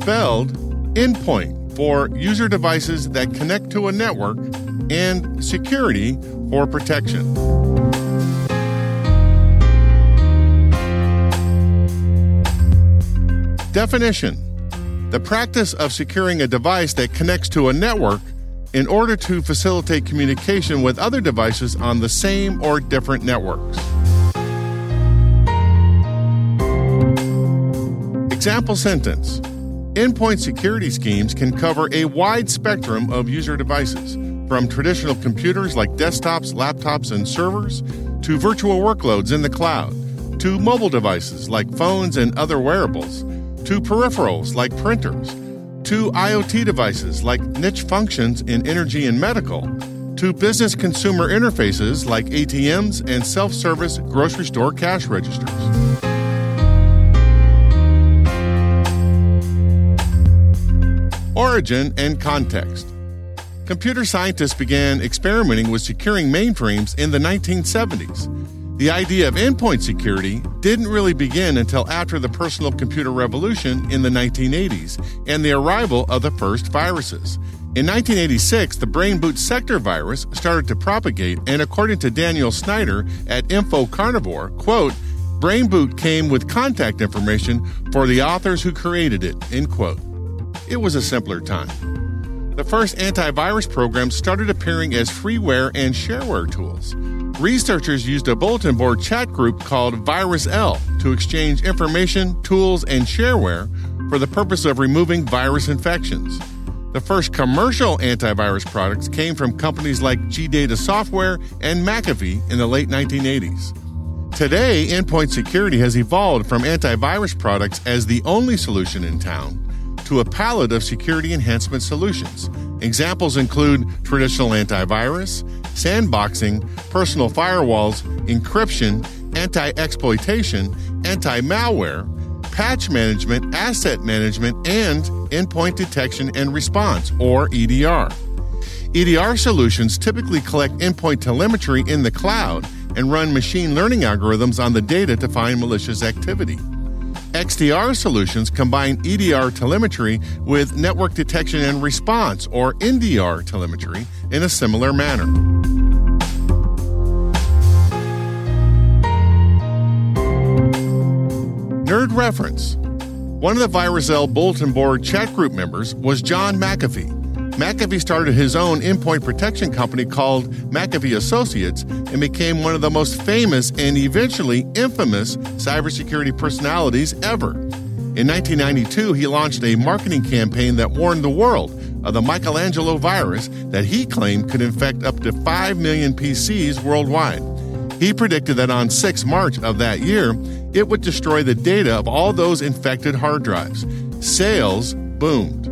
Spelled endpoint for user devices that connect to a network and security for protection. Definition The practice of securing a device that connects to a network in order to facilitate communication with other devices on the same or different networks. Example sentence Endpoint security schemes can cover a wide spectrum of user devices, from traditional computers like desktops, laptops, and servers, to virtual workloads in the cloud, to mobile devices like phones and other wearables, to peripherals like printers, to IoT devices like niche functions in energy and medical, to business consumer interfaces like ATMs and self service grocery store cash registers. Origin and context. Computer scientists began experimenting with securing mainframes in the 1970s. The idea of endpoint security didn't really begin until after the personal computer revolution in the 1980s and the arrival of the first viruses. In 1986, the brain boot sector virus started to propagate, and according to Daniel Snyder at Info Carnivore, quote, brain boot came with contact information for the authors who created it, end quote. It was a simpler time. The first antivirus programs started appearing as freeware and shareware tools. Researchers used a bulletin board chat group called VirusL to exchange information, tools, and shareware for the purpose of removing virus infections. The first commercial antivirus products came from companies like GData Software and McAfee in the late 1980s. Today, endpoint security has evolved from antivirus products as the only solution in town to a palette of security enhancement solutions. Examples include traditional antivirus, sandboxing, personal firewalls, encryption, anti exploitation, anti malware, patch management, asset management, and endpoint detection and response, or EDR. EDR solutions typically collect endpoint telemetry in the cloud and run machine learning algorithms on the data to find malicious activity. XDR solutions combine EDR telemetry with network detection and response, or NDR telemetry, in a similar manner. Nerd reference. One of the VirusL bulletin board chat group members was John McAfee. McAfee started his own endpoint protection company called McAfee Associates and became one of the most famous and eventually infamous cybersecurity personalities ever. In 1992, he launched a marketing campaign that warned the world of the Michelangelo virus that he claimed could infect up to 5 million PCs worldwide. He predicted that on 6 March of that year, it would destroy the data of all those infected hard drives. Sales boomed.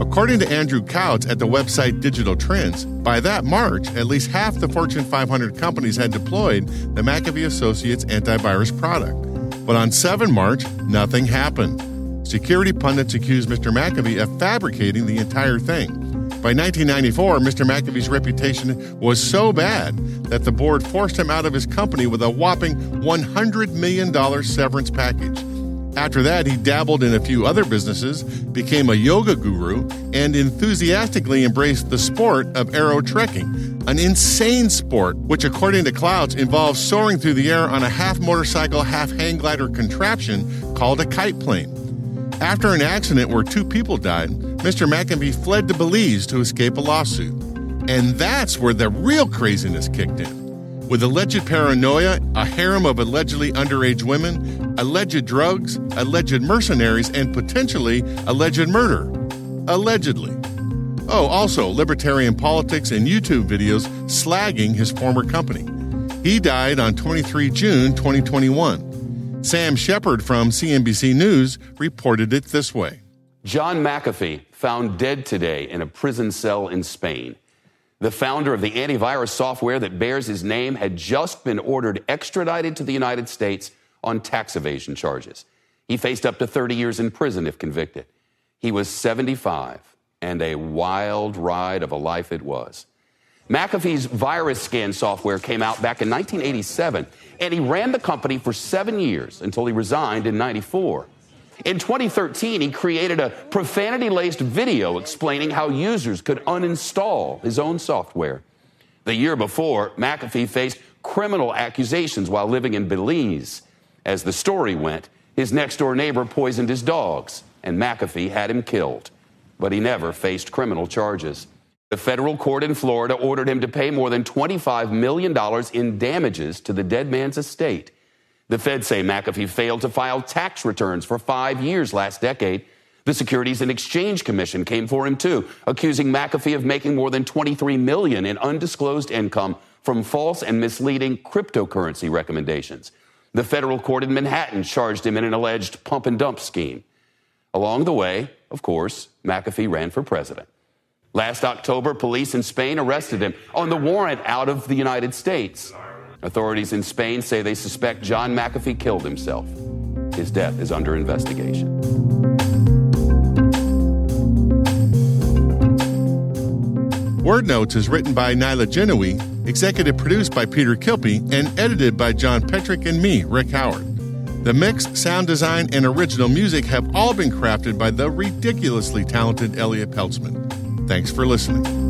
According to Andrew Couts at the website Digital Trends, by that March, at least half the Fortune 500 companies had deployed the McAfee Associates antivirus product. But on 7 March, nothing happened. Security pundits accused Mr. McAfee of fabricating the entire thing. By 1994, Mr. McAfee's reputation was so bad that the board forced him out of his company with a whopping $100 million severance package. After that, he dabbled in a few other businesses, became a yoga guru, and enthusiastically embraced the sport of aero trekking, an insane sport which, according to Couts, involves soaring through the air on a half motorcycle, half hang glider contraption called a kite plane. After an accident where two people died, Mr. McAfee fled to Belize to escape a lawsuit. And that's where the real craziness kicked in. With alleged paranoia, a harem of allegedly underage women, alleged drugs, alleged mercenaries, and potentially alleged murder. Allegedly. Oh, also libertarian politics and YouTube videos slagging his former company. He died on 23 June 2021. Sam Shepard from CNBC News reported it this way John McAfee found dead today in a prison cell in Spain. The founder of the antivirus software that bears his name had just been ordered extradited to the United States on tax evasion charges. He faced up to 30 years in prison if convicted. He was 75, and a wild ride of a life it was. McAfee's virus scan software came out back in 1987, and he ran the company for seven years until he resigned in 94. In 2013, he created a profanity laced video explaining how users could uninstall his own software. The year before, McAfee faced criminal accusations while living in Belize. As the story went, his next door neighbor poisoned his dogs, and McAfee had him killed. But he never faced criminal charges. The federal court in Florida ordered him to pay more than $25 million in damages to the dead man's estate. The feds say McAfee failed to file tax returns for five years last decade. The Securities and Exchange Commission came for him too, accusing McAfee of making more than 23 million in undisclosed income from false and misleading cryptocurrency recommendations. The federal court in Manhattan charged him in an alleged pump and dump scheme. Along the way, of course, McAfee ran for president. Last October, police in Spain arrested him on the warrant out of the United States. Authorities in Spain say they suspect John McAfee killed himself. His death is under investigation. Word Notes is written by Nyla Gennaoui, executive produced by Peter Kilpe, and edited by John Petrik and me, Rick Howard. The mix, sound design, and original music have all been crafted by the ridiculously talented Elliot Peltzman. Thanks for listening.